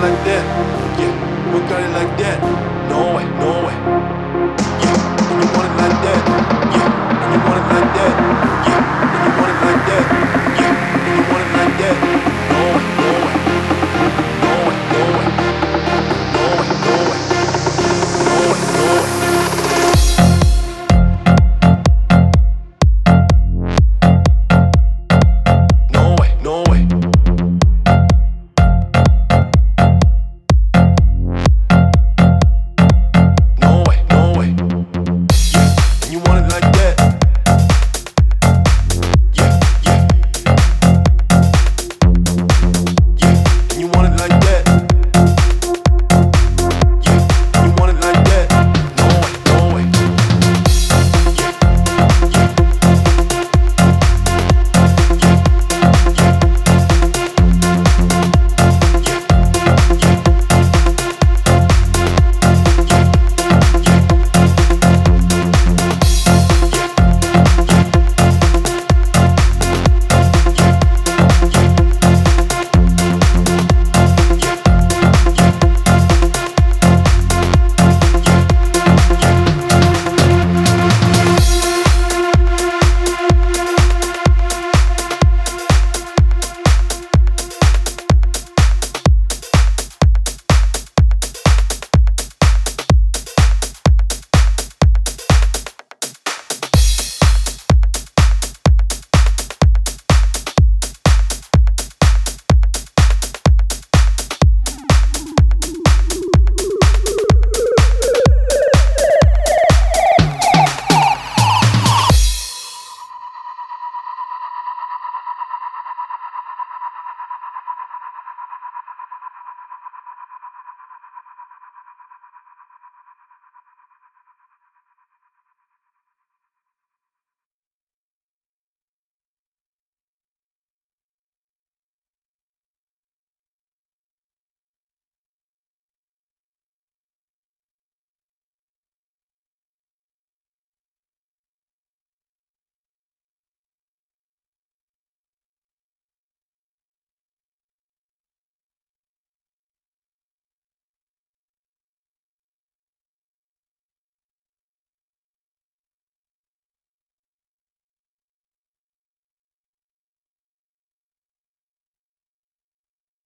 like that.